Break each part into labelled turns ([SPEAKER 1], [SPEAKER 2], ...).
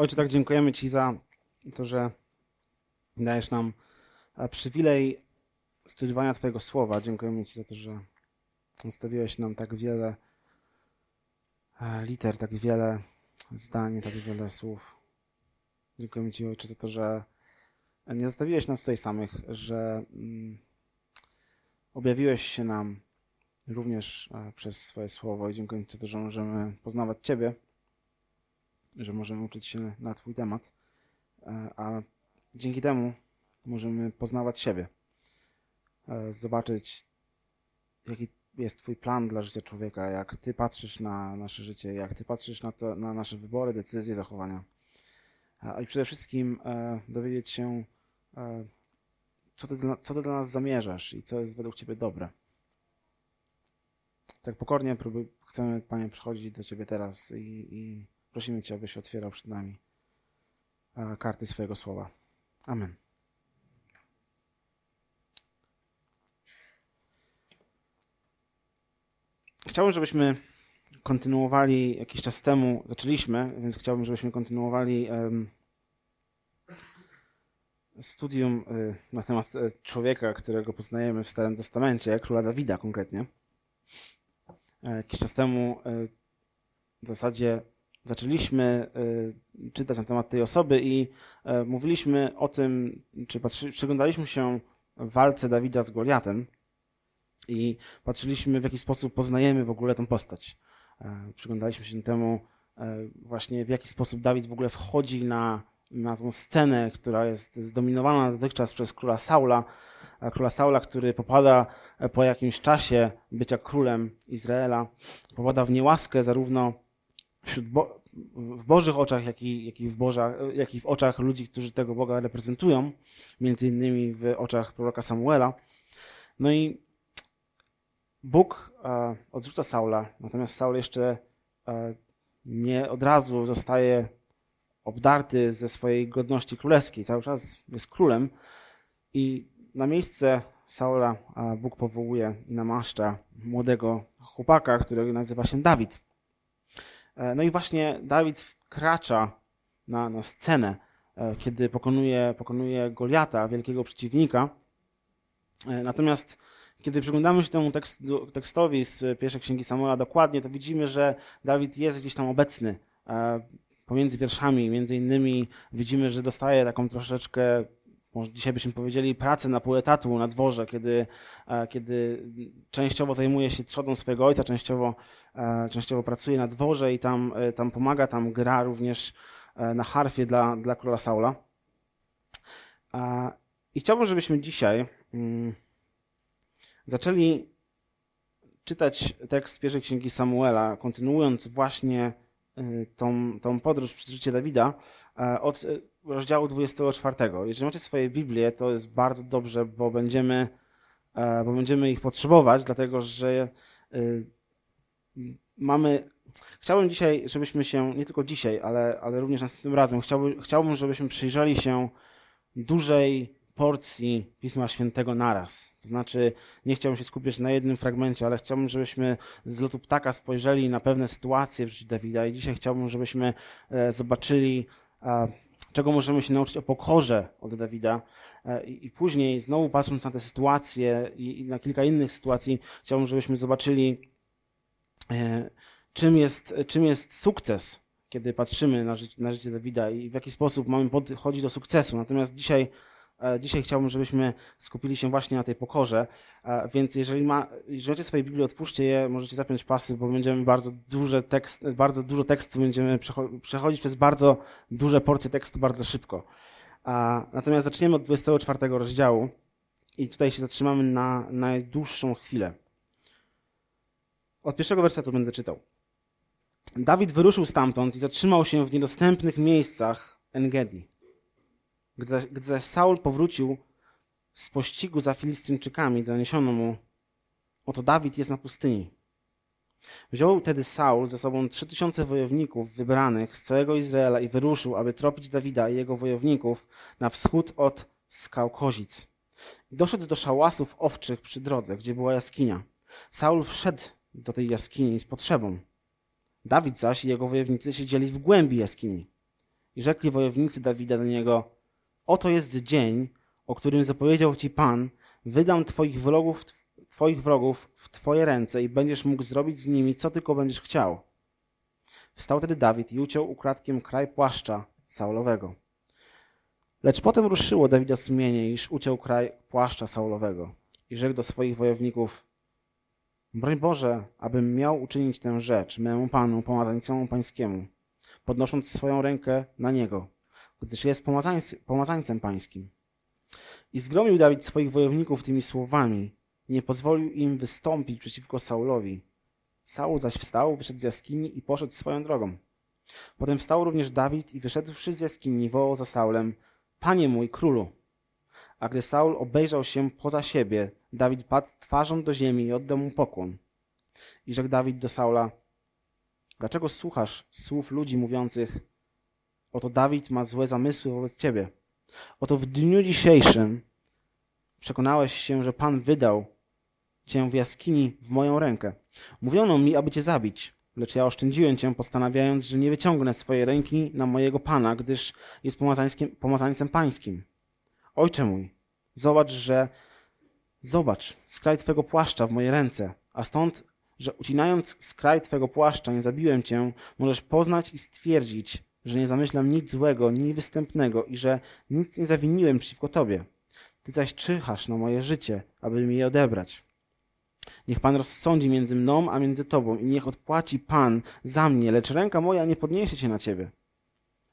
[SPEAKER 1] Ojcze, tak dziękujemy Ci za to, że dajesz nam e, przywilej studiowania Twojego słowa. Dziękujemy Ci za to, że zostawiłeś nam tak wiele e, liter, tak wiele zdań, tak wiele słów. Dziękujemy Ci, Ojcze, za to, że nie zostawiłeś nas tutaj samych, że mm, objawiłeś się nam również e, przez swoje słowo i dziękuję Ci za to, że możemy poznawać Ciebie, że możemy uczyć się na Twój temat, e, a dzięki temu możemy poznawać siebie, e, zobaczyć, jaki jest Twój plan dla życia człowieka, jak Ty patrzysz na nasze życie, jak Ty patrzysz na, to, na nasze wybory, decyzje, zachowania. I przede wszystkim dowiedzieć się, co ty, co ty dla nas zamierzasz i co jest według Ciebie dobre tak pokornie chcemy, Panie, przychodzić do Ciebie teraz i, i prosimy Cię, abyś otwierał przed nami e, karty swojego słowa. Amen. Chciałbym, żebyśmy kontynuowali jakiś czas temu, zaczęliśmy, więc chciałbym, żebyśmy kontynuowali um, studium y, na temat e, człowieka, którego poznajemy w Starym Testamencie, króla Dawida konkretnie. E, jakiś czas temu e, w zasadzie zaczęliśmy e, czytać na temat tej osoby i mówiliśmy o tym, czy patrzy, przyglądaliśmy się walce Dawida z Goliatem i patrzyliśmy, w jaki sposób poznajemy w ogóle tę postać. Przyglądaliśmy się temu właśnie, w jaki sposób Dawid w ogóle wchodzi na, na tą scenę, która jest zdominowana dotychczas przez króla Saula, króla Saula, który popada e, po jakimś czasie bycia królem Izraela, popada w niełaskę zarówno wśród Bo w Bożych oczach, jak i, jak, i w jak i w oczach ludzi, którzy tego Boga reprezentują, między innymi w oczach proroka Samuela. No i Bóg e, odrzuca Saula, natomiast Saul jeszcze e, nie od razu zostaje obdarty ze swojej godności królewskiej. Cały czas jest królem i na miejsce Saula Bóg powołuje i namaszcza młodego chłopaka, którego nazywa się Dawid. E, no i właśnie Dawid wkracza na, na scenę, e, kiedy pokonuje, pokonuje Goliata, wielkiego przeciwnika. E, natomiast kiedy przyglądamy się temu tekstowi z pierwszej księgi Samuela dokładnie, to widzimy, że Dawid jest gdzieś tam obecny pomiędzy wierszami. Między innymi widzimy, że dostaje taką troszeczkę może dzisiaj byśmy powiedzieli, pracę na pół etatu na dworze, kiedy, e, kiedy częściowo zajmuje się trzodą swojego ojca, częściowo, e, częściowo pracuje na dworze i tam, e, tam pomaga, tam gra również na harfie dla, dla króla Saula. I chciałbym, żebyśmy dzisiaj mm, zaczęli czytać tekst pierwszej księgi Samuela, kontynuując właśnie tą, tą podróż przez życie Dawida od rozdziału 24. Jeżeli macie swoje Biblię, to jest bardzo dobrze, bo będziemy, e, bo będziemy ich potrzebować, dlatego że e, mamy. Chciałbym dzisiaj, żebyśmy się, nie tylko dzisiaj, ale, ale również następnym razem, chciałbym, chciałbym, żebyśmy przyjrzeli się dużej porcji Pisma Świętego naraz. To znaczy, nie chciałbym się skupiać na jednym fragmencie, ale chciałbym, żebyśmy z lotu ptaka spojrzeli na pewne sytuacje w życiu Dawida i dzisiaj chciałbym, żebyśmy e, zobaczyli czego możemy się nauczyć o pokorze od Dawida. E, I, później, znowu patrząc na tę sytuację i, na kilka innych sytuacji, chciałbym, żebyśmy zobaczyli, e, czym jest, czym jest sukces, kiedy patrzymy na życie, na życie Dawida i w jaki sposób mamy podchodzić do sukcesu. Natomiast dzisiaj dzisiaj chciałbym, żebyśmy skupili się właśnie na tej pokorze, e, więc jeżeli, ma, jeżeli macie swoje Biblię, otwórzcie je, możecie zapiąć pasy, bo będziemy bardzo, duże tekst, bardzo dużo tekstu, będziemy przechodzić przez bardzo duże porcje tekstu bardzo szybko. Natomiast zaczniemy od 24 rozdziału i tutaj się zatrzymamy na najdłuższą chwilę. Od pierwszego wersetu będę czytał. Dawid wyruszył stamtąd i zatrzymał się w niedostępnych miejscach Engedi. Gdy, gdy Saul powrócił z pościgu za Filistynczykami, doniesiono mu, oto Dawid jest na pustyni. Wziął wtedy Saul ze sobą trzy tysiące wojowników wybranych z całego Izraela i wyruszył, aby tropić Dawida i jego wojowników na wschód od skał Kozic. Doszedł do szałasów owczych przy drodze, gdzie była jaskinia. Saul wszedł do tej jaskini z potrzebą. Dawid zaś i jego wojownicy siedzieli w głębi jaskini. I rzekli wojownicy Dawida do niego, oto jest dzień, o którym zapowiedział ci Pan, wydam twoich wrogów, twoich wrogów w twoje ręce i będziesz mógł zrobić z nimi, co tylko będziesz chciał. Wstał tedy Dawid i uciął ukradkiem kraj płaszcza Saulowego. Lecz potem ruszyło Dawida sumienie, iż uciął kraj płaszcza Saulowego i rzekł do swoich wojowników, broń Boże, abym miał uczynić tę rzecz memu Panu, pomazańcemu pańskiemu, podnosząc swoją rękę na niego, gdyż jest pomazańcem pańskim. I zgromił Dawid swoich wojowników tymi słowami, nie pozwolił im wystąpić przeciwko Saulowi. Saul zaś wstał, wyszedł z jaskini i poszedł swoją drogą. Potem wstał również Dawid i wyszedłszy z jaskini wołał za Saulem, Panie mój, królu! A gdy Saul obejrzał się poza siebie, Dawid padł twarzą do ziemi i oddał mu pokłon. I rzekł Dawid do Saula, dlaczego słuchasz słów ludzi mówiących, oto Dawid ma złe zamysły wobec ciebie? Oto w dniu dzisiejszym przekonałeś się, że Pan wydał cię w jaskini w moją rękę. Mówiono mi, aby cię zabić, lecz ja oszczędziłem cię, postanawiając, że nie wyciągnę swojej ręki na mojego Pana, gdyż jest pomazańcem pańskim. Ojcze mój, zobacz, że zobacz skraj twego płaszcza w moje ręce, a stąd, że ucinając skraj twego płaszcza nie zabiłem cię, możesz poznać i stwierdzić, że nie zamyślam nic złego, ni występnego i że nic nie zawiniłem przeciwko tobie. Ty zaś czyhasz na moje życie, aby mi je odebrać. Niech Pan rozsądzi między mną a między Tobą i niech odpłaci Pan za mnie, lecz ręka moja nie podniesie się na Ciebie.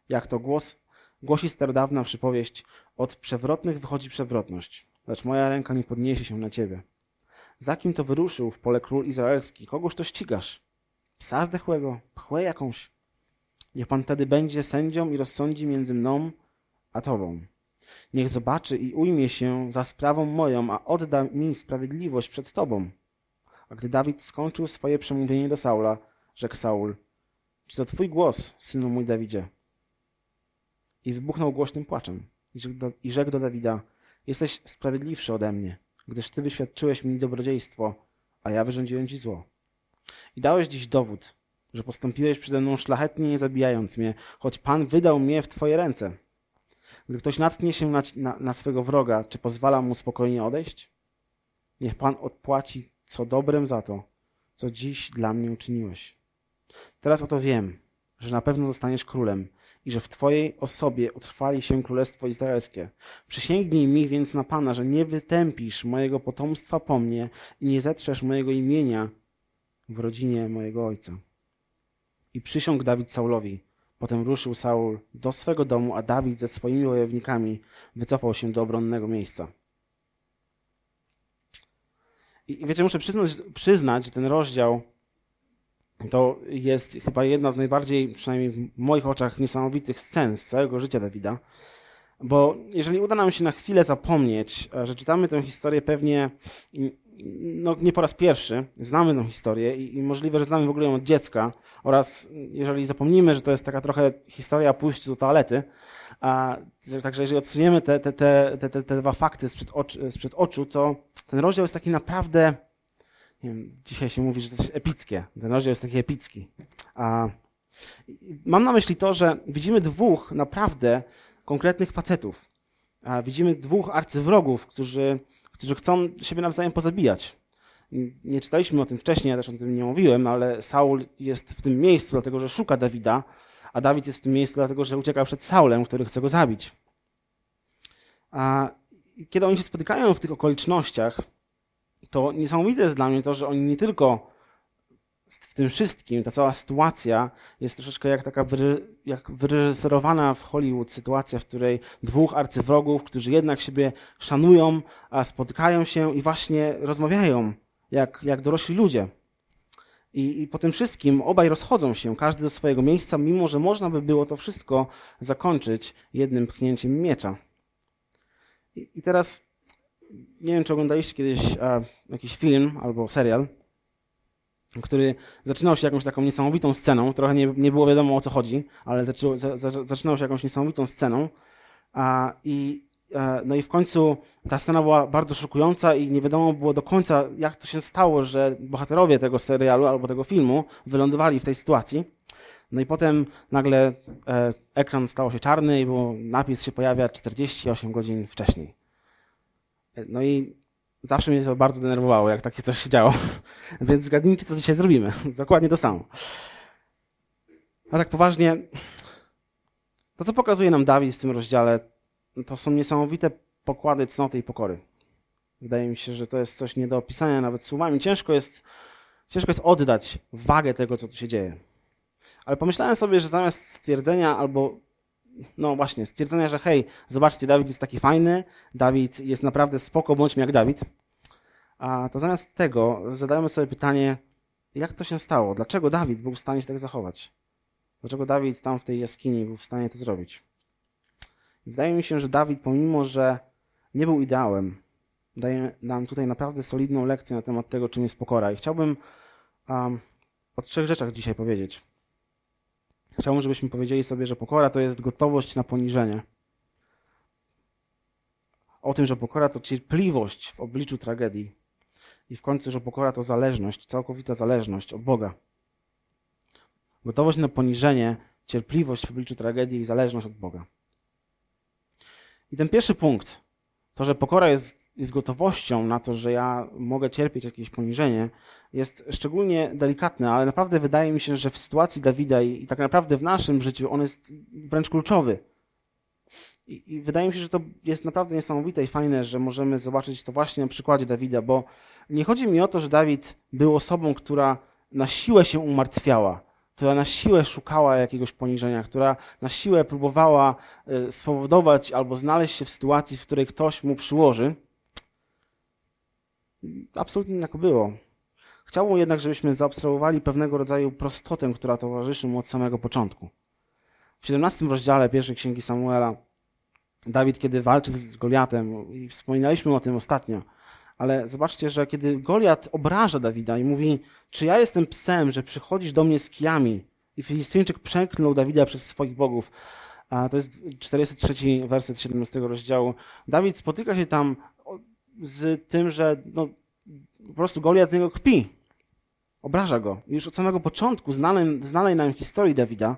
[SPEAKER 1] Jak to głos, głosi starodawna przypowieść, od przewrotnych wychodzi przewrotność, lecz moja ręka nie podniesie się na Ciebie. Za kim to wyruszył w pole król izraelski? Kogoż to ścigasz? Psa zdechłego? Pchłę jakąś? Niech Pan wtedy będzie sędzią i rozsądzi między mną a Tobą. Niech zobaczy i ujmie się za sprawą moją, a odda mi sprawiedliwość przed Tobą. A gdy Dawid skończył swoje przemówienie do Saula, rzekł Saul, czy to Twój głos, synu mój Dawidzie? I wybuchnął głośnym płaczem i rzekł do, i rzekł do Dawida, jesteś sprawiedliwszy ode mnie, gdyż Ty wyświadczyłeś mi dobrodziejstwo, a ja wyrządziłem Ci zło. I dałeś dziś dowód, że postąpiłeś przede mną szlachetnie, nie zabijając mnie, choć Pan wydał mnie w Twoje ręce. Gdy ktoś natknie się na, na, na swego wroga, czy pozwala mu spokojnie odejść? Niech Pan odpłaci co dobrem za to, co dziś dla mnie uczyniłeś. Teraz oto wiem, że na pewno zostaniesz królem i że w Twojej osobie utrwali się królestwo izraelskie. Przysięgnij mi więc na Pana, że nie wytępisz mojego potomstwa po mnie i nie zetrzesz mojego imienia w rodzinie mojego ojca. I przysiągł Dawid Saulowi. Potem ruszył Saul do swego domu, a Dawid ze swoimi wojownikami wycofał się do obronnego miejsca. I wiecie, muszę przyznać, przyznać, że ten rozdział to jest chyba jedna z najbardziej, przynajmniej w moich oczach, niesamowitych scen z całego życia Dawida. Bo jeżeli uda nam się na chwilę zapomnieć, że czytamy tę historię pewnie no, nie po raz pierwszy, znamy tę historię i, i, możliwe, że znamy w ogóle ją od dziecka oraz jeżeli zapomnimy, że to jest taka trochę historia pójść do toalety, a, także jeżeli odsuniemy te, te, te, te, te dwa fakty sprzed, oczu, sprzed oczu, to ten rozdział jest taki naprawdę, nie wiem, dzisiaj się mówi, że to jest epickie. Ten rozdział jest taki epicki. A, mam na myśli to, że widzimy dwóch naprawdę konkretnych facetów. A, widzimy dwóch arcywrogów, którzy, którzy chcą siebie nawzajem pozabijać. Nie czytaliśmy o tym wcześniej, ja też o tym nie mówiłem, ale Saul jest w tym miejscu, dlatego że szuka Dawida, a Dawid jest w tym miejscu dlatego, że ucieka przed Saulem, który chce go zabić. A kiedy oni się spotykają w tych okolicznościach, to niesamowite jest dla mnie to, że oni nie tylko w tym wszystkim, ta cała sytuacja jest troszeczkę jak taka wyre, jak wyreżyserowana w Hollywood sytuacja, w której dwóch arcywrogów, którzy jednak siebie szanują, a spotykają się i właśnie rozmawiają jak, jak dorośli ludzie. I, I po tym wszystkim obaj rozchodzą się, każdy do swojego miejsca, mimo że można by było to wszystko zakończyć jednym pchnięciem miecza. I, i teraz nie wiem, czy oglądaliście kiedyś a, jakiś film albo serial, który zaczynał się jakąś taką niesamowitą sceną. Trochę nie, nie było wiadomo o co chodzi, ale zaczęło, za, za, zaczynał się jakąś niesamowitą sceną. A, i, a, no i w końcu ta scena była bardzo szokująca i nie wiadomo było do końca, jak to się stało, że bohaterowie tego serialu albo tego filmu wylądowali w tej sytuacji. No i potem nagle e, ekran stał się czarny i było, napis się pojawia 48 godzin wcześniej. E, no i zawsze mnie to bardzo denerwowało, jak takie coś się działo. Więc zgadnijcie, co dzisiaj zrobimy. Dokładnie to samo. A tak poważnie, to co pokazuje nam Dawid w tym rozdziale, to są niesamowite pokłady cnoty i pokory. Wydaje mi się, że to jest coś nie do opisania nawet słowami. Ciężko jest, ciężko jest oddać wagę tego, co tu się dzieje. Ale pomyślałem sobie, że zamiast stwierdzenia albo no właśnie, stwierdzenia, że hej, zobaczcie, Dawid jest taki fajny, Dawid jest naprawdę spoko, bądźmy jak Dawid, a to zamiast tego zadajemy sobie pytanie, jak to się stało? Dlaczego Dawid był w stanie się tak zachować? Dlaczego Dawid tam w tej jaskini był w stanie to zrobić? Wydaje mi się, że Dawid, pomimo że nie był ideałem, daje nam tutaj naprawdę solidną lekcję na temat tego, czym jest pokora. I chciałbym um, o trzech rzeczach dzisiaj powiedzieć. Chciałbym, żebyśmy powiedzieli sobie, że pokora to jest gotowość na poniżenie. O tym, że pokora to cierpliwość w obliczu tragedii. I w końcu, że pokora to zależność, całkowita zależność od Boga. Gotowość na poniżenie, cierpliwość w obliczu tragedii i zależność od Boga. I ten pierwszy punkt, to, że pokora jest, jest gotowością na to, że ja mogę cierpieć jakieś poniżenie, jest szczególnie delikatne, ale naprawdę wydaje mi się, że w sytuacji Dawida i, i tak naprawdę w naszym życiu on jest wręcz kluczowy. I, I, wydaje mi się, że to jest naprawdę niesamowite i fajne, że możemy zobaczyć to właśnie na przykładzie Dawida, bo nie chodzi mi o to, że Dawid był osobą, która na siłę się umartwiała, która na siłę szukała jakiegoś poniżenia, która na siłę próbowała e, spowodować albo znaleźć się w sytuacji, w której ktoś mu przyłoży. Absolutnie nie tak było. Chciałbym jednak, żebyśmy zaobserwowali pewnego rodzaju prostotę, która towarzyszy mu od samego początku. W 17 rozdziale pierwszej księgi Samuela Dawid, kiedy walczy z Goliatem, i wspominaliśmy o tym ostatnio, ale zobaczcie, że kiedy Goliat obraża Dawida i mówi, czy ja jestem psem, że przychodzisz do mnie z kijami i Filistyńczyk przeklnął Dawida przez swoich bogów, a to jest 43 werset 17 rozdziału. Dawid spotyka się tam z tym, że no, po prostu Goliat z niego kpi. Obraża go. I już od samego początku znanej, znanej nam historii Dawida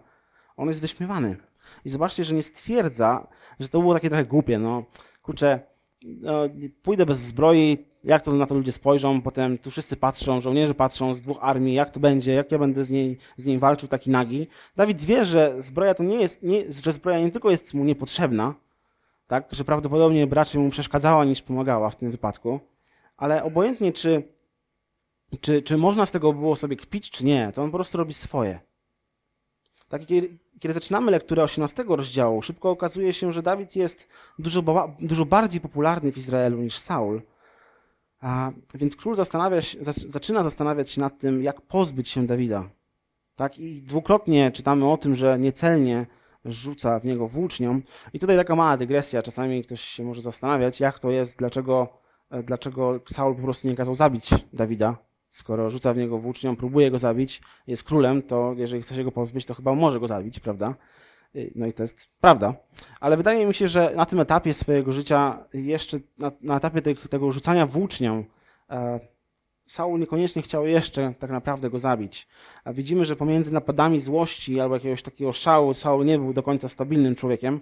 [SPEAKER 1] on jest wyśmiewany. I zobaczcie, że nie stwierdza, że to było takie trochę głupie. No, kurczę, no, pójdę bez zbroi, jak to na to ludzie spojrzą, potem tu wszyscy patrzą, żołnierze patrzą z dwóch armii, jak to będzie, jak ja będę z niej, z niej walczył taki nagi. Dawid wie, że zbroja to nie jest, nie, że zbroja nie tylko jest mu niepotrzebna, tak, że prawdopodobnie raczej mu przeszkadzała niż pomagała w tym wypadku, ale obojętnie czy, czy, czy można z tego było sobie kpić, czy nie, to on po prostu robi swoje. Tak, kiedy zaczynamy lekturę 18 rozdziału, szybko okazuje się, że Dawid jest dużo, dużo bardziej popularny w Izraelu niż Saul. A, więc król zastanawia się, zaczyna zastanawiać się nad tym, jak pozbyć się Dawida. Tak? I dwukrotnie czytamy o tym, że niecelnie rzuca w niego włócznią. I tutaj taka mała dygresja. Czasami ktoś się może zastanawiać, jak to jest, dlaczego, dlaczego Saul po prostu nie kazał zabić Dawida skoro rzuca w niego włócznią, próbuje go zabić, jest królem, to jeżeli chce się go pozbyć, to chyba może go zabić, prawda? Y, no i to jest prawda. Ale wydaje mi się, że na tym etapie swojego życia, jeszcze na, na etapie tego rzucania włócznią, e, Saul niekoniecznie chciał jeszcze tak naprawdę go zabić. A widzimy, że pomiędzy napadami złości albo jakiegoś takiego szału, Saul nie był do końca stabilnym człowiekiem.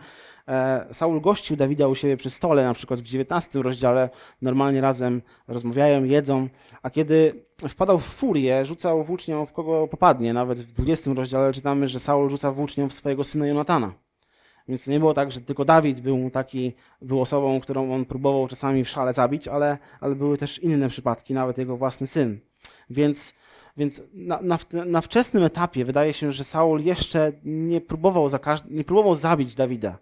[SPEAKER 1] E, Saul gościł Dawida u siebie przy stole, na przykład w 19 rozdziale, normalnie razem rozmawiają, jedzą, a kiedy wpadał w furię, rzucał włócznią w kogo popadnie. Nawet w 20 rozdziale czytamy, że Saul rzuca włócznią w swojego syna Jonatana. Więc to nie było tak, że tylko Dawid był taki, był osobą, którą on próbował czasami w szale zabić, ale, ale były też inne przypadki, nawet jego własny syn. Więc, więc na, na, na wczesnym etapie wydaje się, że Saul jeszcze nie próbował, za nie próbował zabić Dawida.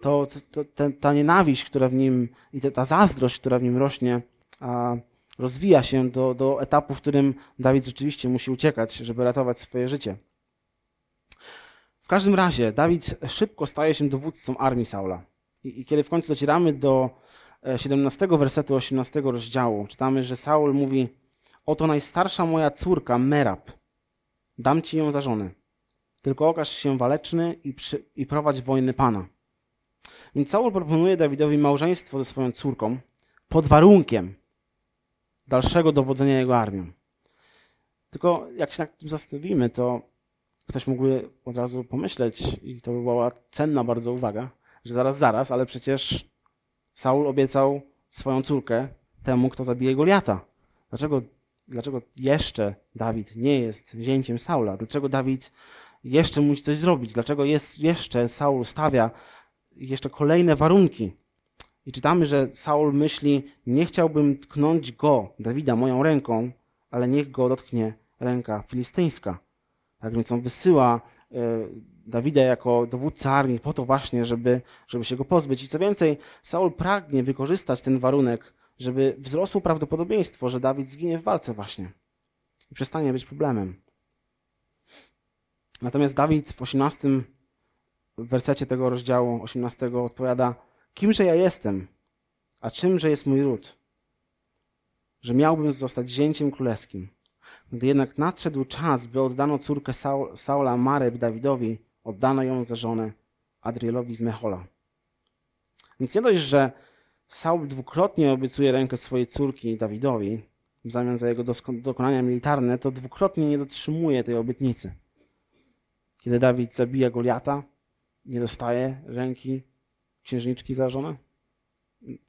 [SPEAKER 1] To, to, to ta nienawiść, która w nim i ta zazdrość, która w nim rośnie, a, rozwija się do, do etapu, w którym Dawid rzeczywiście musi uciekać, żeby ratować swoje życie. Każdym razie Dawid szybko staje się dowódcą armii Saula. I, I, kiedy w końcu docieramy do 17 e, wersetu 18 rozdziału, czytamy, że Saul mówi: Oto najstarsza moja córka Merab. Dam ci ją za żonę. Tylko okaż się waleczny i, przy, i prowadź wojny Pana. Więc Saul proponuje Dawidowi małżeństwo ze swoją córką pod warunkiem dalszego dowodzenia jego armią. Tylko jak się nad tym zastanowimy, to ktoś mógłby od razu pomyśleć, i to by była cenna bardzo uwaga, że zaraz, zaraz, ale przecież Saul obiecał swoją córkę temu, kto zabije Goliata. Dlaczego, dlaczego jeszcze Dawid nie jest zięciem Saula? Dlaczego Dawid jeszcze musi coś zrobić? Dlaczego jest, jeszcze Saul stawia jeszcze kolejne warunki? I czytamy, że Saul myśli, nie chciałbym tknąć go, Dawida, moją ręką, ale niech go dotknie ręka filistyńska. Tak więc on wysyła e, Dawida jako dowódca armii po to właśnie, żeby, żeby się go pozbyć. I co więcej, Saul pragnie wykorzystać ten warunek, żeby wzrosło prawdopodobieństwo, że Dawid zginie w walce właśnie i przestanie być problemem. Natomiast Dawid w 18 wersecie tego rozdziału 18 odpowiada: Kimże ja jestem, a czymże jest mój ród? Że miałbym zostać zięciem królewskim. Gdy jednak nadszedł czas, by oddano córkę Saul, Saula Mareb Dawidowi, oddano ją za żonę Adrielowi z Mechola. Więc nie dość, że Saul dwukrotnie obiecuje rękę swojej córki Dawidowi w zamian za jego dokonania militarne, to dwukrotnie nie dotrzymuje tej obietnicy. Kiedy Dawid zabija Goliata, nie dostaje ręki księżniczki za żonę?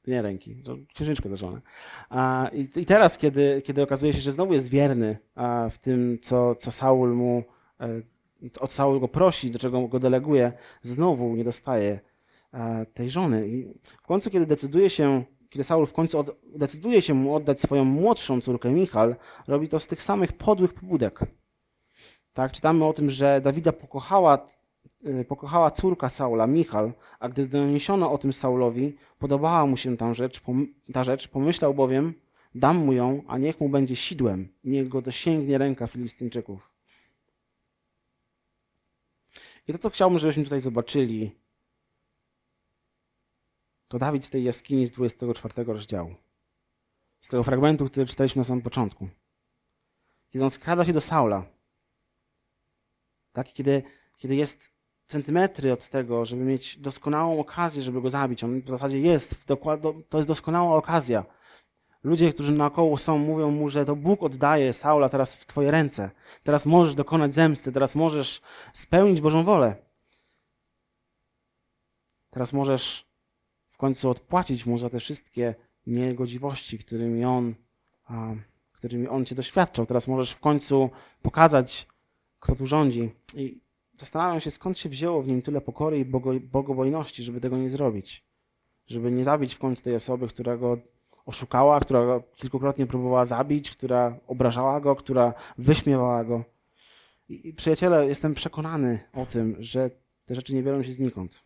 [SPEAKER 1] Nie ręki, księżniczkę za żonę. I teraz, kiedy, kiedy okazuje się, że znowu jest wierny w tym, co, co Saul mu, e, od Saul go prosi, do czego go deleguje, znowu nie dostaje tej żony. I w końcu, kiedy decyduje się, kiedy Saul w końcu od, decyduje się mu oddać swoją młodszą córkę Michal, robi to z tych samych podłych pobudek. Tak, czytamy o tym, że Dawida pokochała, pokochała córka Saula, Michal, a gdy doniesiono o tym Saulowi, podobała mu się ta rzecz, ta rzecz pomyślał bowiem, dam mu ją, a niech mu będzie sidłem, niech go dosięgnie ręka Filistyńczyków. I to, co chciałbym, żebyśmy tutaj zobaczyli, to Dawid w tej jaskini z 24 rozdziału. Z tego fragmentu, który czytaliśmy na samym początku. Kiedy on skrada się do Saula, tak? Kiedy, kiedy jest centymetry od tego, żeby mieć doskonałą okazję, żeby go zabić. On w zasadzie jest, to jest doskonała okazja. Ludzie, którzy naokoło są, mówią mu, że to Bóg oddaje Saula teraz w twoje ręce. Teraz możesz dokonać zemsty, teraz możesz spełnić Bożą wolę. Teraz możesz w końcu odpłacić mu za te wszystkie niegodziwości, którymi on, a, którymi on cię doświadczał. Teraz możesz w końcu pokazać, kto tu rządzi. I zastanawiam się, skąd się wzięło w nim tyle pokory i bogobojności, żeby tego nie zrobić. Żeby nie zabić w końcu tej osoby, która go oszukała, która go kilkukrotnie próbowała zabić, która obrażała go, która wyśmiewała go. I, i przyjaciele, jestem przekonany o tym, że te rzeczy nie biorą się znikąd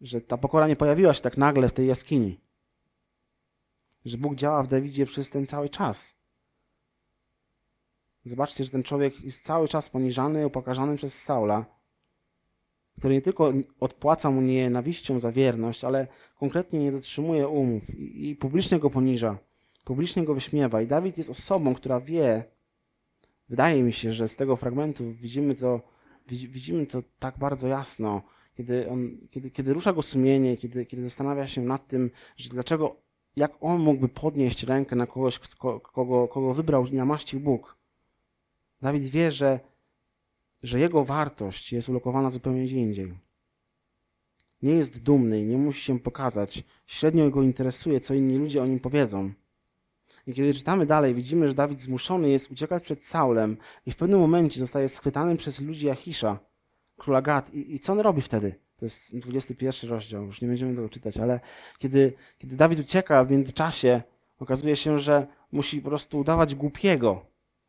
[SPEAKER 1] że ta pokora nie pojawiła się tak nagle w tej jaskini. Że Bóg działa w Dawidzie przez ten cały czas. Zobaczcie, że ten człowiek jest cały czas poniżany, upokarzany przez Saula, który nie tylko odpłaca mu nienawiścią za wierność, ale konkretnie nie dotrzymuje umów i, i publicznie go poniża, publicznie go wyśmiewa. I Dawid jest osobą, która wie, wydaje mi się, że z tego fragmentu widzimy to, widzimy to tak bardzo jasno, kiedy, on, kiedy, kiedy rusza go sumienie, kiedy, kiedy zastanawia się nad tym, że dlaczego, jak on mógłby podnieść rękę na kogoś, kogo, kogo wybrał i namaścił Bóg. Dawid wie, że, że jego wartość jest ulokowana zupełnie gdzie indziej. Nie jest dumny nie musi się pokazać. Średnio go interesuje, co inni ludzie o nim powiedzą. I kiedy czytamy dalej, widzimy, że Dawid zmuszony jest uciekać przed Saulem i w pewnym momencie zostaje schwytany przez ludzi Achisza, króla Gad. I, I, co on robi wtedy? To jest 21 rozdział, już nie będziemy tego czytać, ale kiedy, kiedy Dawid ucieka w międzyczasie, okazuje się, że musi po prostu udawać głupiego,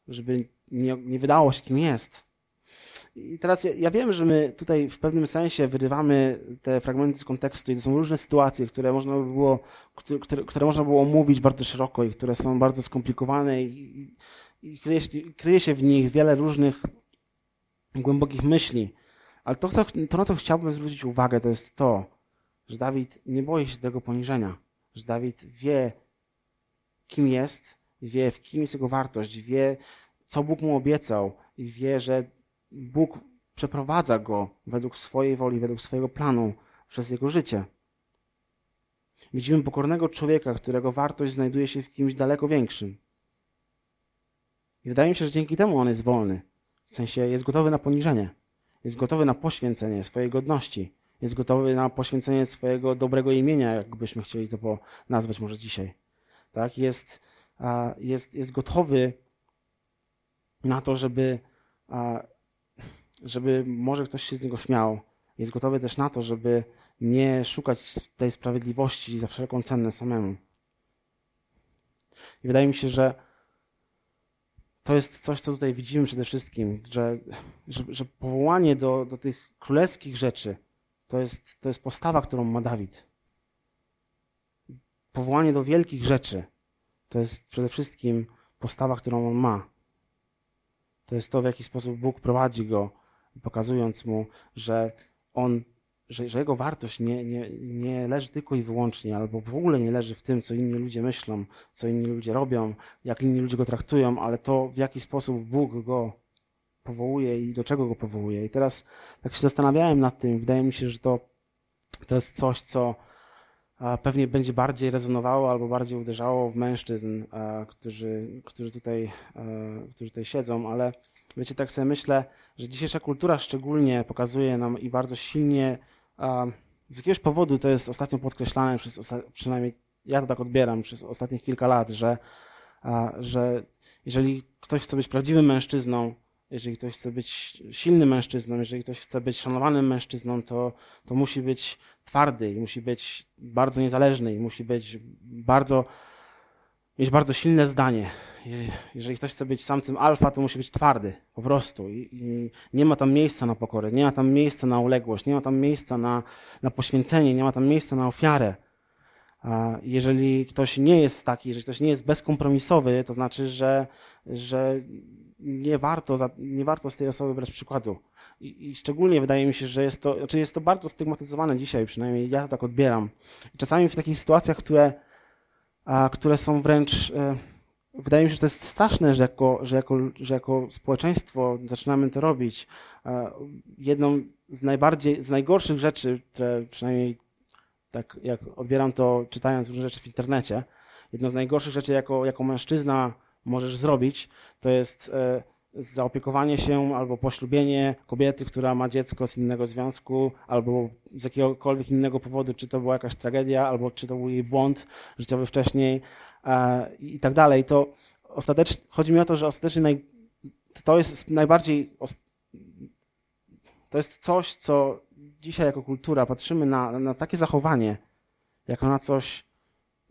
[SPEAKER 1] żeby nie, nie wydało się, kim jest. I teraz ja, ja, wiem, że my tutaj w pewnym sensie wyrywamy te fragmenty z kontekstu i to są różne sytuacje, które można by było, które, które można było omówić bardzo szeroko i które są bardzo skomplikowane i, i, kryje, się, kryje się w nich wiele różnych głębokich myśli. Ale to, co, to, na co chciałbym zwrócić uwagę, to jest to, że Dawid nie boi się tego poniżenia, że Dawid wie, kim jest, wie, w kim jest jego wartość, wie, co Bóg mu obiecał i wie, że Bóg przeprowadza go według swojej woli, według swojego planu przez jego życie. Widzimy pokornego człowieka, którego wartość znajduje się w kimś daleko większym. I wydaje mi się, że dzięki temu on jest wolny W sensie jest gotowy na poniżenie, jest gotowy na poświęcenie swojej godności, jest gotowy na poświęcenie swojego dobrego imienia, jakbyśmy chcieli to nazwać może dzisiaj. Tak? Jest, jest, jest gotowy na to, żeby, żeby może ktoś się z niego śmiał. Jest gotowy też na to, żeby nie szukać tej sprawiedliwości za wszelką cenę samemu. I wydaje mi się, że to jest coś, co tutaj widzimy przede wszystkim, że, że, że powołanie do, do tych królewskich rzeczy to jest, to jest postawa, którą ma Dawid. Powołanie do wielkich rzeczy to jest przede wszystkim postawa, którą on ma. To jest to, w jaki sposób Bóg prowadzi go, pokazując mu, że on że, że jego wartość nie, nie, nie leży tylko i wyłącznie, albo w ogóle nie leży w tym, co inni ludzie myślą, co inni ludzie robią, jak inni ludzie go traktują, ale to, w jaki sposób Bóg go powołuje i do czego go powołuje. I teraz tak się zastanawiałem nad tym, wydaje mi się, że to, to jest coś, co pewnie będzie bardziej rezonowało albo bardziej uderzało w mężczyzn, którzy, którzy, tutaj, którzy tutaj siedzą, ale wiecie, tak sobie myślę, że dzisiejsza kultura szczególnie pokazuje nam i bardzo silnie z jakiegoś powodu to jest ostatnio podkreślane przez, przynajmniej ja to tak odbieram przez ostatnich kilka lat, że, że jeżeli ktoś chce być prawdziwym mężczyzną, jeżeli ktoś chce być silnym mężczyzną, jeżeli ktoś chce być szanowanym mężczyzną, to, to musi być twardy i musi być bardzo niezależny i musi być bardzo, mieć bardzo silne zdanie. Jeżeli ktoś chce być samcem alfa, to musi być twardy, po prostu. I, I, nie ma tam miejsca na pokorę, nie ma tam miejsca na uległość, nie ma tam miejsca na, na poświęcenie, nie ma tam miejsca na ofiarę. A jeżeli ktoś nie jest taki, jeżeli ktoś nie jest bezkompromisowy, to znaczy, że, że nie warto, za, nie warto z tej osoby brać przykładu. I, I, szczególnie wydaje mi się, że jest to, znaczy jest to bardzo stygmatyzowane dzisiaj, przynajmniej ja to tak odbieram. I czasami w takich sytuacjach, które, a, które są wręcz. E, wydaje mi się, że to jest straszne, że jako, że jako, że jako społeczeństwo zaczynamy to robić. E, jedną z najbardziej, z najgorszych rzeczy, które przynajmniej tak jak odbieram to czytając różne rzeczy w internecie, jedną z najgorszych rzeczy jako, jako mężczyzna możesz zrobić, to jest e, zaopiekowanie się albo poślubienie kobiety, która ma dziecko z innego związku, albo z jakiegokolwiek innego powodu, czy to była jakaś tragedia, albo czy to był jej błąd życiowy wcześniej e, i tak dalej, to ostatecznie, chodzi mi o to, że ostatecznie naj, to jest najbardziej, to jest coś, co dzisiaj jako kultura patrzymy na, na takie zachowanie, jako na coś,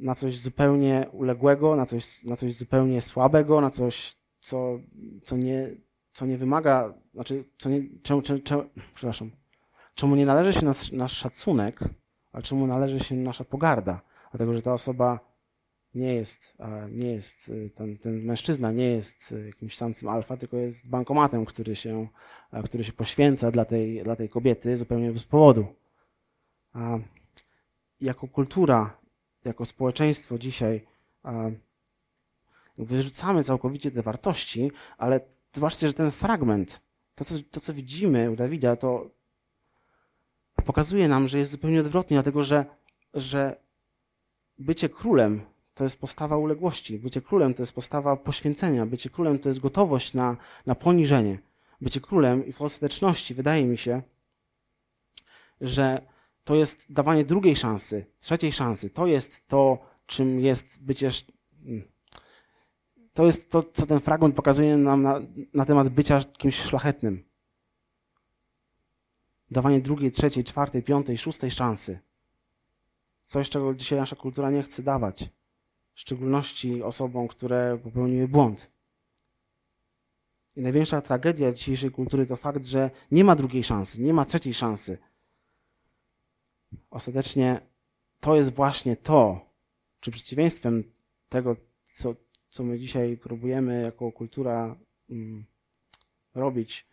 [SPEAKER 1] na coś zupełnie uległego, na coś, na coś zupełnie słabego, na coś, co, co, nie, co nie wymaga, znaczy, co nie, czemu, czemu, czemu, przepraszam, czemu nie należy się nasz, nasz szacunek, ale czemu należy się nasza pogarda, dlatego że ta osoba nie jest, nie jest y, ten, ten mężczyzna nie jest y, jakimś samcem alfa, tylko jest bankomatem, który się, który się poświęca dla tej, dla tej kobiety zupełnie bez powodu. A jako kultura jako społeczeństwo dzisiaj wyrzucamy całkowicie te wartości, ale zobaczcie, że ten fragment, to co, to co widzimy u Dawida, to pokazuje nam, że jest zupełnie odwrotnie, dlatego że, że bycie królem to jest postawa uległości, bycie królem to jest postawa poświęcenia, bycie królem to jest gotowość na, na poniżenie. Bycie królem i w ostateczności wydaje mi się, że to jest dawanie drugiej szansy, trzeciej szansy. To jest to, czym jest bycie. To jest to, co ten fragment pokazuje nam na, na temat bycia kimś szlachetnym. Dawanie drugiej, trzeciej, czwartej, piątej, szóstej szansy. Coś, czego dzisiaj nasza kultura nie chce dawać. W szczególności osobom, które popełniły błąd. I największa tragedia dzisiejszej kultury to fakt, że nie ma drugiej szansy, nie ma trzeciej szansy ostatecznie to jest właśnie to, czy przeciwieństwem tego, co, co my dzisiaj próbujemy jako kultura mm, robić,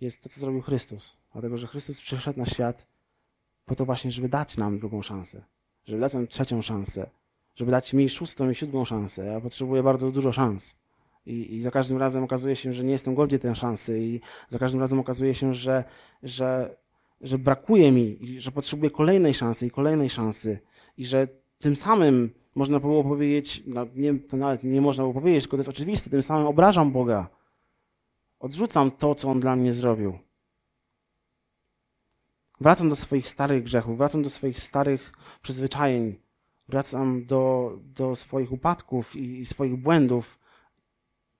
[SPEAKER 1] jest to, co zrobił Chrystus. Dlatego, że Chrystus przyszedł na świat po to właśnie, żeby dać nam drugą szansę, żeby dać nam trzecią szansę, żeby dać mi szóstą i siódmą szansę. Ja potrzebuję bardzo dużo szans. I, I, za każdym razem okazuje się, że nie jestem godny tej szansy, i za każdym razem okazuje się, że, że że brakuje mi, że potrzebuję kolejnej szansy i kolejnej szansy i że tym samym można było powiedzieć, no nie, to nawet nie można było powiedzieć, tylko to jest oczywiste, tym samym obrażam Boga. Odrzucam to, co on dla mnie zrobił. Wracam do swoich starych grzechów, wracam do swoich starych przyzwyczajeń, wracam do, do swoich upadków i, i swoich błędów.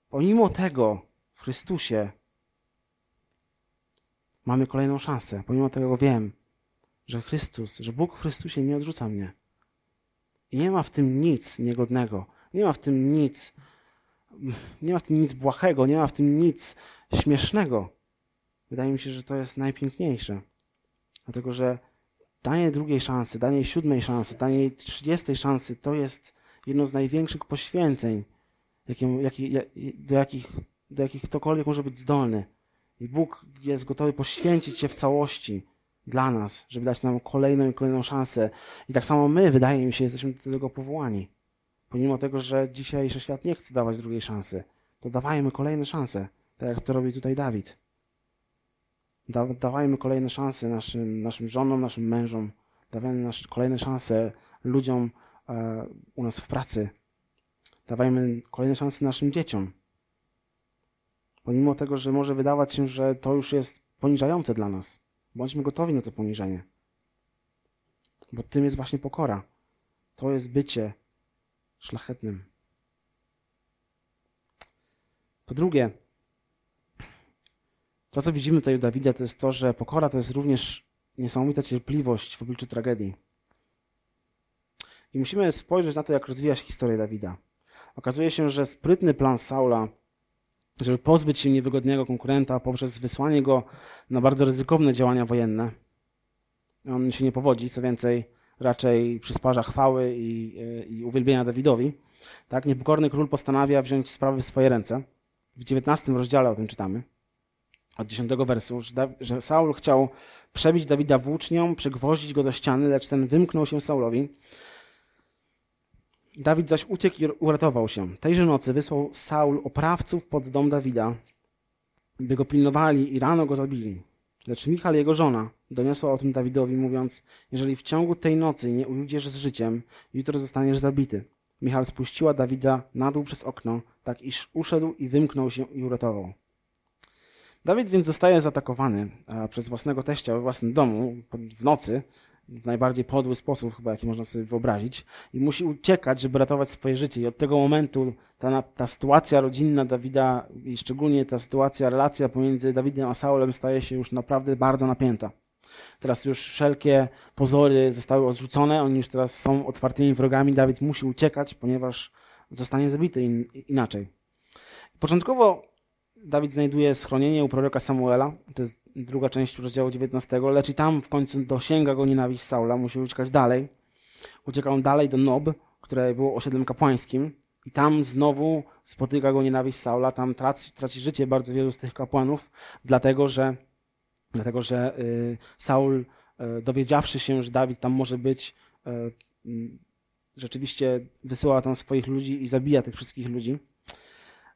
[SPEAKER 1] Pomimo tego w Chrystusie mamy kolejną szansę. Pomimo tego wiem, że Chrystus, że Bóg w Chrystusie nie odrzuca mnie. I nie ma w tym nic niegodnego. Nie ma w tym nic, nie ma w tym nic błahego, nie ma w tym nic śmiesznego. Wydaje mi się, że to jest najpiękniejsze. Dlatego, że danie drugiej szansy, danie siódmej szansy, danie trzydziestej szansy to jest jedno z największych poświęceń, jakim, jaki, do, jakich, do jakich ktokolwiek może być zdolny. I Bóg jest gotowy poświęcić się w całości dla nas, żeby dać nam kolejną i kolejną szansę. I tak samo my, wydaje mi się, jesteśmy do tego powołani. Pomimo tego, że dzisiejszy świat nie chce dawać drugiej szansy, to dawajmy kolejne szanse, tak jak to robi tutaj Dawid. Da, dawajmy kolejne szanse naszym, naszym żonom, naszym mężom, dawajmy nasz, kolejne szanse ludziom e, u nas w pracy. Dawajmy kolejne szanse naszym dzieciom. Pomimo tego, że może wydawać się, że to już jest poniżające dla nas. Bądźmy gotowi na to poniżenie. Bo tym jest właśnie pokora. To jest bycie szlachetnym. Po drugie, to co widzimy tutaj u Dawida, to jest to, że pokora to jest również niesamowita cierpliwość w obliczu tragedii. I musimy spojrzeć na to, jak rozwija się historia Dawida. Okazuje się, że sprytny plan Saula żeby pozbyć się niewygodnego konkurenta poprzez wysłanie go na bardzo ryzykowne działania wojenne. On się nie powodzi, co więcej, raczej przysparza chwały i, i uwielbienia Dawidowi. Tak, niepokorny król postanawia wziąć sprawy w swoje ręce. W 19 rozdziale o tym czytamy, od 10 wersu, że Saul chciał przebić Dawida włócznią, przygwoździć go do ściany, lecz ten wymknął się Saulowi. Dawid zaś uciekł i uratował się. Tejże nocy wysłał Saul oprawców pod dom Dawida, by go pilnowali i rano go zabili. Lecz Michal, jego żona, doniosła o tym Dawidowi, mówiąc, jeżeli w ciągu tej nocy nie ujdziesz z życiem, jutro zostaniesz zabity. Michal spuściła Dawida na dół przez okno, tak iż uszedł i wymknął się i uratował. Dawid więc zostaje zaatakowany przez własnego teścia we własnym domu w nocy, w najbardziej podły sposób, chyba jaki można sobie wyobrazić, i musi uciekać, żeby ratować swoje życie. I od tego momentu ta, ta sytuacja rodzinna Dawida i szczególnie ta sytuacja, relacja pomiędzy Dawidem a Saulem staje się już naprawdę bardzo napięta. Teraz już wszelkie pozory zostały odrzucone, oni już teraz są otwartymi wrogami. Dawid musi uciekać, ponieważ zostanie zabity in, inaczej. Początkowo Dawid znajduje schronienie u proroka Samuela. To jest druga część rozdziału 19, lecz i tam w końcu dosięga go nienawiść Saula, musi uciekać dalej. Ucieka on dalej do Nob, które było osiedlem kapłańskim i tam znowu spotyka go nienawiść Saula, tam traci, traci życie bardzo wielu z tych kapłanów, dlatego że, dlatego, że y, Saul, y, dowiedziawszy się, że Dawid tam może być, y, y rzeczywiście wysyła tam swoich ludzi i zabija tych wszystkich ludzi.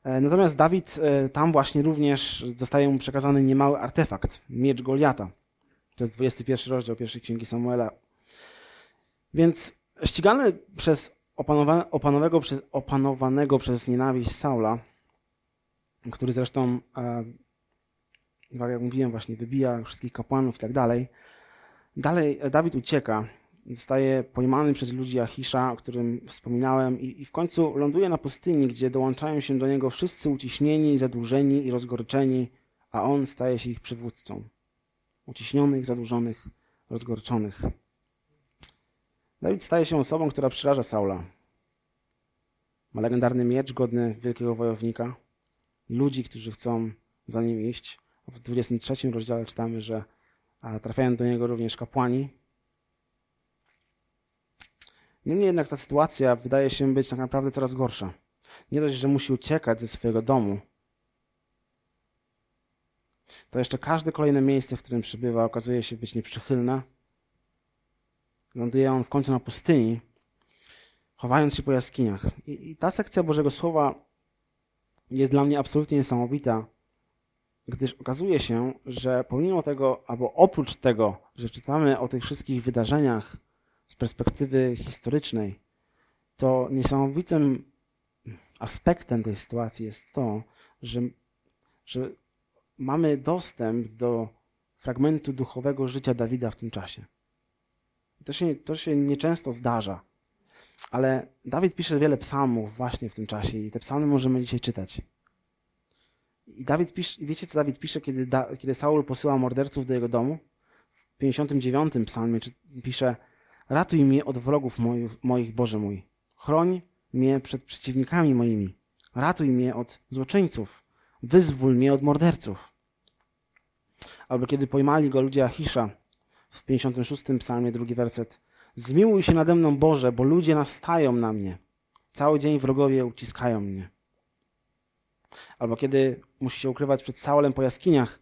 [SPEAKER 1] E, natomiast Dawid e, tam właśnie również zostaje mu przekazany niemały artefakt, miecz Goliata. To jest 21 rozdział pierwszej księgi Samuela. Więc ścigany przez opanowanego przez, opanowanego przez nienawiść Saula, który zresztą, e, tak jak mówiłem, właśnie wybija wszystkich kapłanów i tak dalej, dalej Dawid ucieka zostaje pojmany przez ludzi Achisza, o którym wspominałem i, i, w końcu ląduje na pustyni, gdzie dołączają się do niego wszyscy uciśnieni, zadłużeni i rozgorczeni, a on staje się ich przywódcą. Uciśnionych, zadłużonych, rozgorczonych. Dawid staje się osobą, która przeraża Saula. Ma legendarny miecz godny wielkiego wojownika, ludzi, którzy chcą za nim iść. W 23 rozdziale czytamy, że trafiają do niego również kapłani, Niemniej jednak ta sytuacja wydaje się być tak naprawdę coraz gorsza. Nie dość, że musi uciekać ze swojego domu, to jeszcze każde kolejne miejsce, w którym przybywa, okazuje się być nieprzychylne. Ląduje on w końcu na pustyni, chowając się po jaskiniach. I, I, ta sekcja Bożego Słowa jest dla mnie absolutnie niesamowita, gdyż okazuje się, że pomimo tego, albo oprócz tego, że czytamy o tych wszystkich wydarzeniach, z perspektywy historycznej, to niesamowitym aspektem tej sytuacji jest to, że, że mamy dostęp do fragmentu duchowego życia Dawida w tym czasie. To się, to się nieczęsto zdarza, ale Dawid pisze wiele psalmów właśnie w tym czasie i te psalmy możemy dzisiaj czytać. I Dawid pisze, wiecie co Dawid pisze, kiedy, da, kiedy Saul posyła morderców do jego domu? W 59 psalmie pisze Ratuj mnie od wrogów moich, moich, Boże mój. Chroń mnie przed przeciwnikami moimi. Ratuj mnie od złoczyńców. Wyzwól mnie od morderców. Albo kiedy pojmali go ludzie Achisza w 56 psalmie, drugi werset. Zmiłuj się nade mną, Boże, bo ludzie nastają na mnie. Cały dzień wrogowie uciskają mnie. Albo kiedy musi się ukrywać przed Saulem po jaskiniach.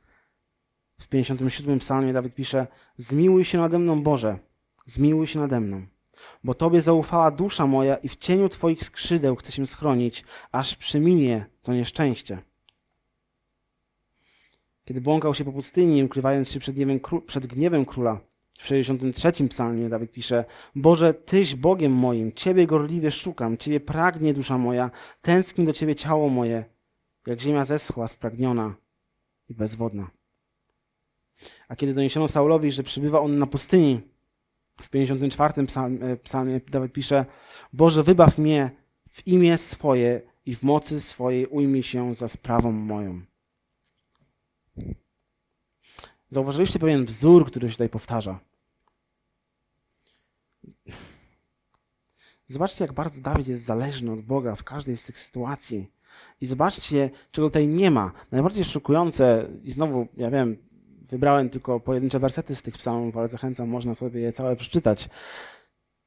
[SPEAKER 1] W 57 psalmie Dawid pisze Zmiłuj się nade mną, Boże, zmiłuj się nade mną. Bo Tobie zaufała dusza moja i w cieniu Twoich skrzydeł chcę się schronić, aż przyminie to nieszczęście. Kiedy błąkał się po pustyni, ukrywając się przed gniewem, przed gniewem króla, w 63 psalmie Dawid pisze Boże, Tyś Bogiem moim, Ciebie gorliwie szukam, Ciebie pragnie dusza moja, tęskni do Ciebie ciało moje, jak ziemia zeschła, spragniona i bezwodna. A kiedy doniesiono Saulowi, że przybywa on na pustyni, w 54 psalmie, psalmie Dawid pisze Boże, wybaw mnie w imię swoje i w mocy swojej ujmij się za sprawą moją. Zauważyliście pewien wzór, który się tutaj powtarza. Zobaczcie, jak bardzo Dawid jest zależny od Boga w każdej z tych sytuacji. I zobaczcie, czego tutaj nie ma. Najbardziej szokujące, i znowu, ja wiem, wybrałem tylko pojedyncze wersety z tych psalmów, ale zachęcam, można sobie je całe przeczytać.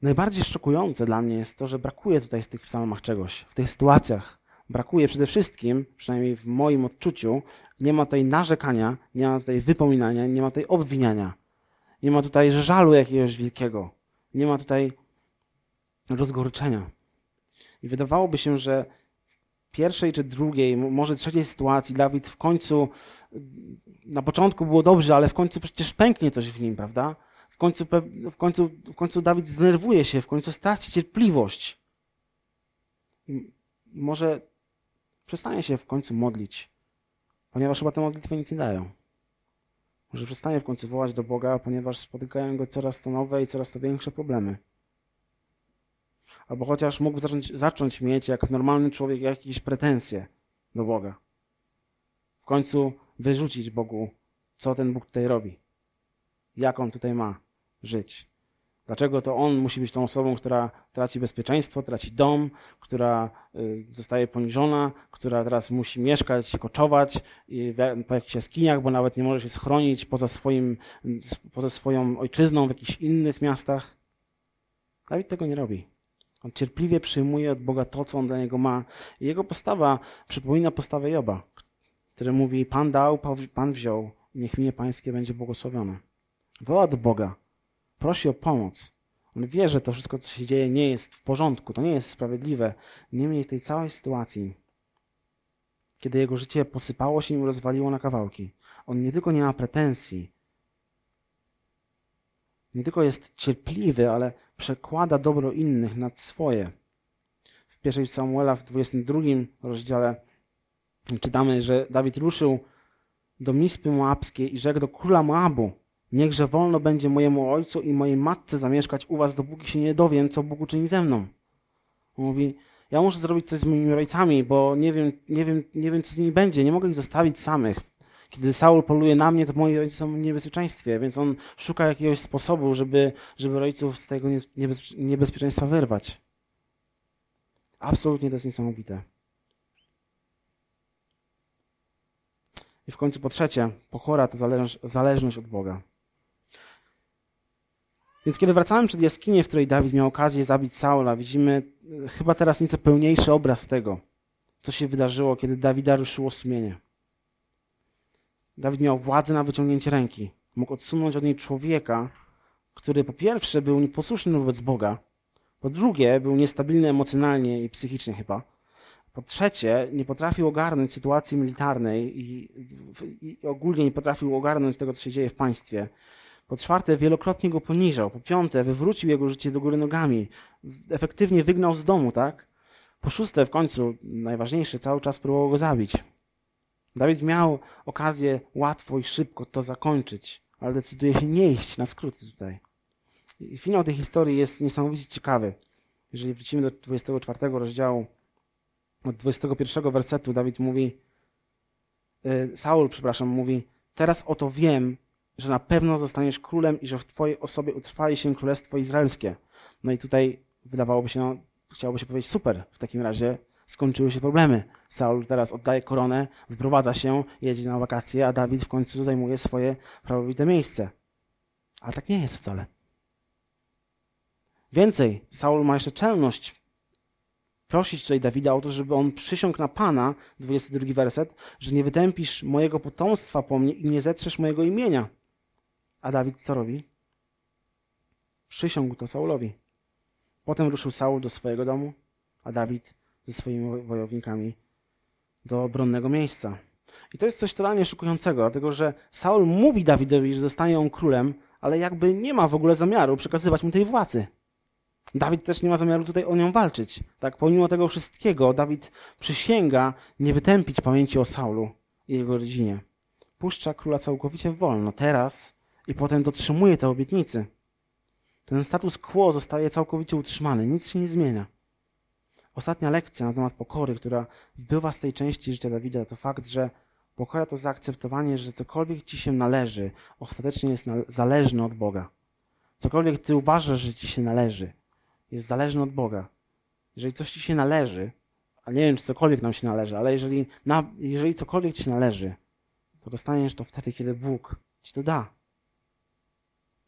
[SPEAKER 1] Najbardziej szokujące dla mnie jest to, że brakuje tutaj w tych psalmach czegoś, w tych sytuacjach. Brakuje przede wszystkim, przynajmniej w moim odczuciu, nie ma tutaj narzekania, nie ma tutaj wypominania, nie ma tutaj obwiniania. Nie ma tutaj żalu jakiegoś wielkiego. Nie ma tutaj rozgoryczenia. I wydawałoby się, że w pierwszej czy drugiej, może trzeciej sytuacji Dawid w końcu, na początku było dobrze, ale w końcu przecież pęknie coś w nim, prawda? W końcu, w końcu, w końcu Dawid zdenerwuje się, w końcu straci cierpliwość. I może przestanie się w końcu modlić, ponieważ chyba te modlitwy nic nie dają. Może przestanie w końcu wołać do Boga, ponieważ spotykają go coraz to nowe i coraz to większe problemy. Albo chociaż mógłby zacząć, zacząć mieć, jak normalny człowiek, jakieś pretensje do Boga. W końcu wyrzucić Bogu, co ten Bóg tutaj robi. Jak on tutaj ma żyć. Dlaczego to on musi być tą osobą, która traci bezpieczeństwo, traci dom, która y, zostaje poniżona, która teraz musi mieszkać, koczować po jakichś jaskiniach, bo nawet nie może się schronić poza, swoim, poza swoją ojczyzną w jakichś innych miastach? Dawid tego nie robi. On cierpliwie przyjmuje od Boga to, co on dla niego ma. I jego postawa przypomina postawę Joba, który mówi: Pan dał, Pan wziął, niech mnie Pańskie będzie błogosławione. Woła do Boga prosi o pomoc. On wie, że to wszystko, co się dzieje, nie jest w porządku, to nie jest sprawiedliwe. Niemniej w tej całej sytuacji, kiedy jego życie posypało się i rozwaliło na kawałki, on nie tylko nie ma pretensji, nie tylko jest cierpliwy, ale przekłada dobro innych nad swoje. W pierwszej Samuela w 22 rozdziale czytamy, że Dawid ruszył do Mispy Moabskiej i rzekł do króla Moabu, Niechże wolno będzie mojemu ojcu i mojej matce zamieszkać u was, dopóki się nie dowiem, co Bóg uczyni ze mną. On mówi, ja muszę zrobić coś z moimi rodzicami, bo nie wiem, nie wiem, nie wiem, co z nimi będzie. Nie mogę ich zostawić samych. Kiedy Saul poluje na mnie, to moi rodzice są w niebezpieczeństwie, więc on szuka jakiegoś sposobu, żeby, żeby rodziców z tego niebezpieczeństwa wyrwać. Absolutnie to jest niesamowite. I w końcu po trzecie, pokora to zależność od Boga. Więc kiedy wracamy przed jaskinię, w której Dawid miał okazję zabić Saula, widzimy e, chyba teraz nieco pełniejszy obraz tego, co się wydarzyło, kiedy Dawida ruszyło sumienie. Dawid miał władzę na wyciągnięcie ręki. Mógł odsunąć od niej człowieka, który po pierwsze był nieposłuszny wobec Boga, po drugie był niestabilny emocjonalnie i psychicznie chyba, po trzecie nie potrafił ogarnąć sytuacji militarnej i, i ogólnie nie potrafił ogarnąć tego, co się dzieje w państwie. Po czwarte, wielokrotnie go poniżał. Po piąte, wywrócił jego życie do góry nogami. Efektywnie wygnał z domu, tak? Po szóste, w końcu, najważniejsze, cały czas próbował go zabić. Dawid miał okazję łatwo i szybko to zakończyć, ale decyduje się nie iść na skróty tutaj. I finał tej historii jest niesamowicie ciekawy. Jeżeli wrócimy do 24 rozdziału, od 21 wersetu Dawid mówi, y, Saul, przepraszam, mówi, teraz oto wiem, że na pewno zostaniesz królem i że w twojej osobie utrwali się królestwo izraelskie. No i tutaj wydawałoby się, no, chciałoby się powiedzieć, super, w takim razie skończyły się problemy. Saul teraz oddaje koronę, wprowadza się, jedzie na wakacje, a Dawid w końcu zajmuje swoje prawowite miejsce. Ale tak nie jest wcale. Więcej, Saul ma jeszcze czelność prosić tutaj Dawida o to, żeby on przysiągł na Pana, 22 werset, że nie wytępisz mojego potomstwa po mnie i nie zetrzesz mojego imienia. A Dawid co robi? Przysiągł to Saulowi. Potem ruszył Saul do swojego domu, a Dawid ze swoimi wojownikami do obronnego miejsca. I to jest coś totalnie szokującego, dlatego że Saul mówi Dawidowi, że zostanie on królem, ale jakby nie ma w ogóle zamiaru przekazywać mu tej władzy. Dawid też nie ma zamiaru tutaj o nią walczyć. Tak, pomimo tego wszystkiego, Dawid przysięga nie wytępić pamięci o Saulu i jego rodzinie. Puszcza króla całkowicie wolno teraz i potem dotrzymuje te obietnicy. Ten status quo zostaje całkowicie utrzymany, nic się nie zmienia. Ostatnia lekcja na temat pokory, która wbywa z tej części życia Dawida, to fakt, że pokora to zaakceptowanie, że cokolwiek ci się należy, ostatecznie jest zależne od Boga. Cokolwiek ty uważasz, że ci się należy, jest zależny od Boga. Jeżeli coś ci się należy, a nie wiem, czy cokolwiek nam się należy, ale jeżeli, na, jeżeli cokolwiek ci należy, to dostaniesz to wtedy, kiedy Bóg ci to da.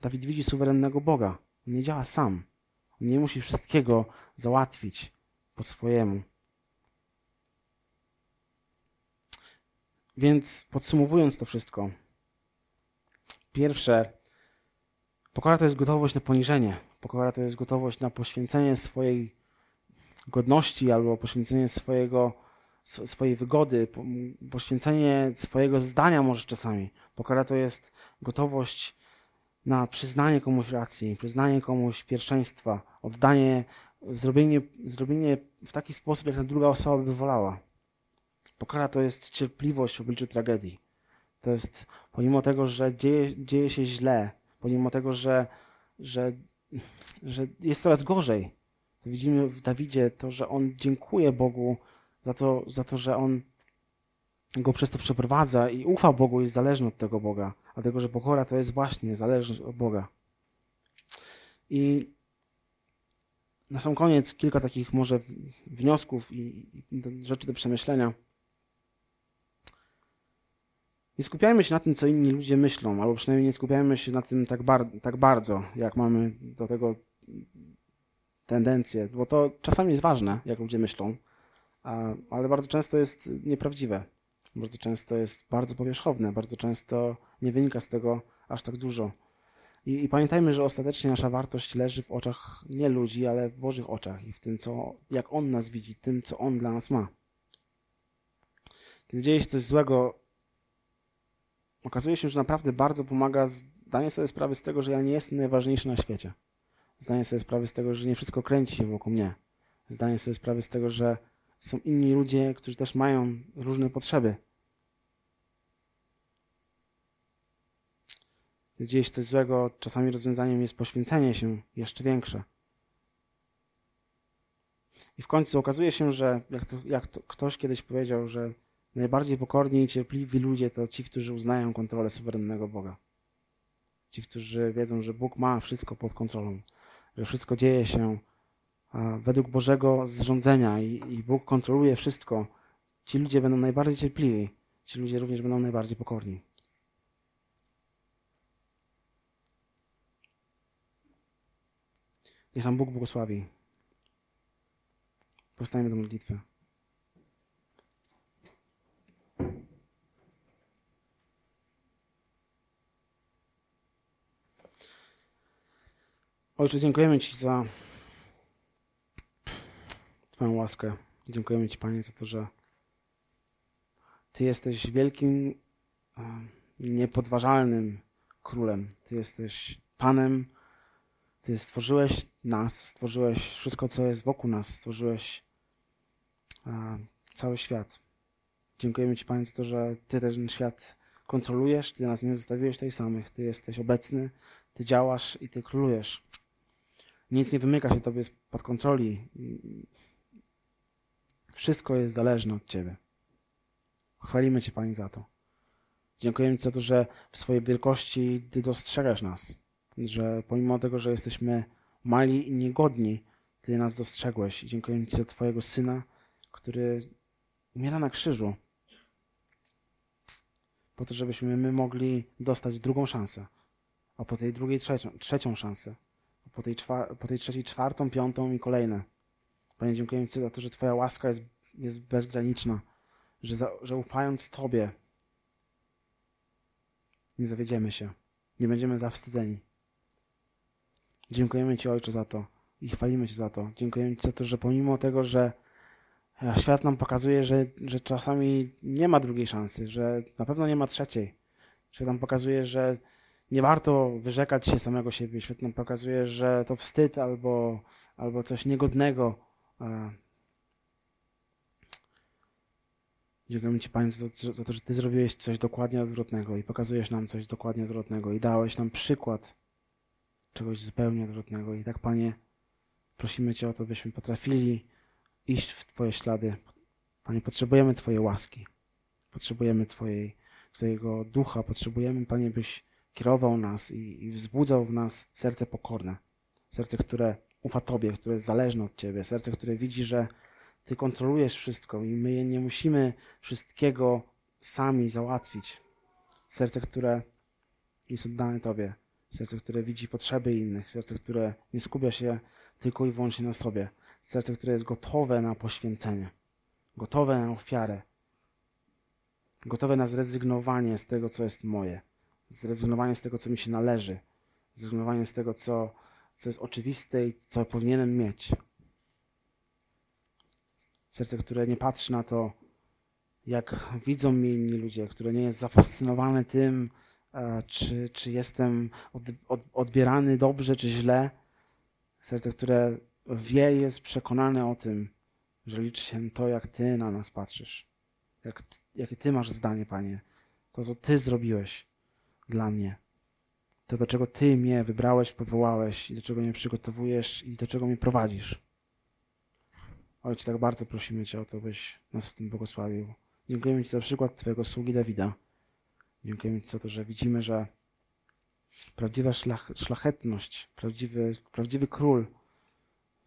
[SPEAKER 1] Dawid widzi suwerennego Boga. On nie działa sam. On nie musi wszystkiego załatwić po swojemu. Więc podsumowując to wszystko, pierwsze, pokora to jest gotowość na poniżenie. Pokora to jest gotowość na poświęcenie swojej godności albo poświęcenie swojego, swojej wygody, poświęcenie swojego zdania może czasami. Pokora to jest gotowość na przyznanie komuś racji, przyznanie komuś pierwszeństwa, oddanie, zrobienie, zrobienie w taki sposób, jak ta druga osoba by wolała. Pokora to jest cierpliwość w obliczu tragedii. To jest, pomimo tego, że dzieje, dzieje się źle, pomimo tego, że, że, że jest coraz gorzej, widzimy w Dawidzie to, że on dziękuje Bogu za to, za to że on go przez to przeprowadza i ufa Bogu, jest zależny od tego Boga, dlatego że pokora to jest właśnie zależność od Boga. I na sam koniec kilka takich może wniosków i rzeczy do przemyślenia. Nie skupiajmy się na tym, co inni ludzie myślą, albo przynajmniej nie skupiajmy się na tym tak, bar tak bardzo, jak mamy do tego tendencję, bo to czasami jest ważne, jak ludzie myślą, ale bardzo często jest nieprawdziwe. Bardzo często jest bardzo powierzchowne, bardzo często nie wynika z tego aż tak dużo. I, I, pamiętajmy, że ostatecznie nasza wartość leży w oczach nie ludzi, ale w Bożych oczach i w tym, co, jak On nas widzi, tym, co On dla nas ma. Kiedy dzieje się coś złego, okazuje się, że naprawdę bardzo pomaga zdanie sobie sprawy z tego, że ja nie jestem najważniejszy na świecie. Zdanie sobie sprawy z tego, że nie wszystko kręci się wokół mnie. Zdanie sobie sprawy z tego, że są inni ludzie, którzy też mają różne potrzeby. Się coś złego, czasami rozwiązaniem jest poświęcenie się jeszcze większe. I w końcu okazuje się, że jak, to, jak to ktoś kiedyś powiedział, że najbardziej pokorni i cierpliwi ludzie to ci, którzy uznają kontrolę suwerennego Boga. Ci, którzy wiedzą, że Bóg ma wszystko pod kontrolą, że wszystko dzieje się według Bożego zrządzenia i, i Bóg kontroluje wszystko. Ci ludzie będą najbardziej cierpliwi, ci ludzie również będą najbardziej pokorni. Niech nam Bóg błogosławi. Powstajemy do modlitwy. Ojcze, dziękujemy Ci za Twoją łaskę. Dziękujemy Ci, Panie, za to, że Ty jesteś wielkim, niepodważalnym królem. Ty jesteś Panem. Ty stworzyłeś nas, stworzyłeś wszystko, co jest wokół nas, stworzyłeś cały świat. Dziękujemy Ci, Panie, za to, że Ty ten świat kontrolujesz, Ty nas nie zostawiłeś tutaj samych, Ty jesteś obecny, Ty działasz i Ty królujesz. Nic nie wymyka się Tobie spod kontroli. Wszystko jest zależne od Ciebie. Chwalimy Cię, Pani, za to. Dziękujemy Ci za to, że w swojej wielkości Ty dostrzegasz nas. Że pomimo tego, że jesteśmy mali i niegodni, Ty nas dostrzegłeś. Dziękujemy Ci za Twojego Syna, który umiera na krzyżu. Po to, żebyśmy my mogli dostać drugą szansę. A po tej drugiej trzecią, trzecią szansę. Po tej, po tej trzeciej czwartą, piątą i kolejne. Panie, dziękujemy Ci za to, że Twoja łaska jest, jest bezgraniczna. Że, za, że ufając Tobie nie zawiedziemy się. Nie będziemy zawstydzeni. Dziękujemy Ci, Ojcze, za to i chwalimy Cię za to. Dziękujemy Ci za to, że pomimo tego, że świat nam pokazuje, że, że czasami nie ma drugiej szansy, że na pewno nie ma trzeciej. Świat nam pokazuje, że nie warto wyrzekać się samego siebie. Świat nam pokazuje, że to wstyd albo, albo coś niegodnego. Dziękujemy Ci, Panie, za to, za to, że Ty zrobiłeś coś dokładnie odwrotnego i pokazujesz nam coś dokładnie odwrotnego i dałeś nam przykład czegoś zupełnie odwrotnego. I tak, Panie, prosimy Cię o to, byśmy potrafili iść w Twoje ślady. Panie, potrzebujemy Twojej łaski. Potrzebujemy Twojej, Twojego ducha. Potrzebujemy, Panie, byś kierował nas i, i wzbudzał w nas serce pokorne. Serce, które ufa Tobie, które jest zależne od Ciebie. Serce, które widzi, że Ty kontrolujesz wszystko i my nie musimy wszystkiego sami załatwić. Serce, które jest oddane Tobie. Serce, które widzi potrzeby innych. Serce, które nie skupia się tylko i wyłącznie na sobie. Serce, które jest gotowe na poświęcenie, gotowe na ofiarę, gotowe na zrezygnowanie z tego, co jest moje, zrezygnowanie z tego, co mi się należy, zrezygnowanie z tego, co, co jest oczywiste i co powinienem mieć. Serce, które nie patrzy na to, jak widzą mnie inni ludzie, które nie jest zafascynowane tym, e, czy, czy jestem od, od, odbierany dobrze, czy źle. Serce, które wie, jest przekonany o tym, że liczy się to, jak Ty na nas patrzysz. Jak, jakie Ty masz zdanie, Panie. To, co Ty zrobiłeś dla mnie. To, do czego Ty mnie wybrałeś, powołałeś i do czego mnie przygotowujesz i do czego mnie prowadzisz. Ojcze, tak bardzo prosimy Cię o to, byś nas w tym błogosławił. Dziękujemy Ci za przykład Twojego sługi Dawida. Dziękujemy Ci za to, że widzimy, że prawdziwa szlach, szlachetność, prawdziwy, prawdziwy król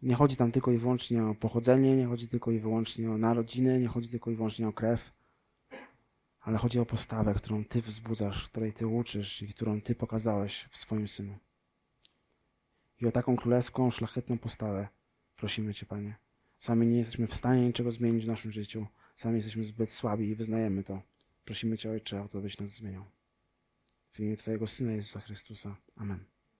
[SPEAKER 1] nie chodzi tam tylko i wyłącznie o pochodzenie, nie chodzi tylko i wyłącznie o narodziny, nie chodzi tylko i wyłącznie o krew, ale chodzi o postawę, którą Ty wzbudzasz, której Ty uczysz i którą Ty pokazałeś w swoim Synu. I o taką królewską, szlachetną postawę prosimy Cię, Panie. Sami nie jesteśmy w stanie niczego zmienić w naszym życiu. Sami jesteśmy zbyt słabi i wyznajemy to. Prosimy Cię, Ojcze, o to, byś nas zmieniał. W imię Twojego Syna Jezusa Chrystusa. Amen.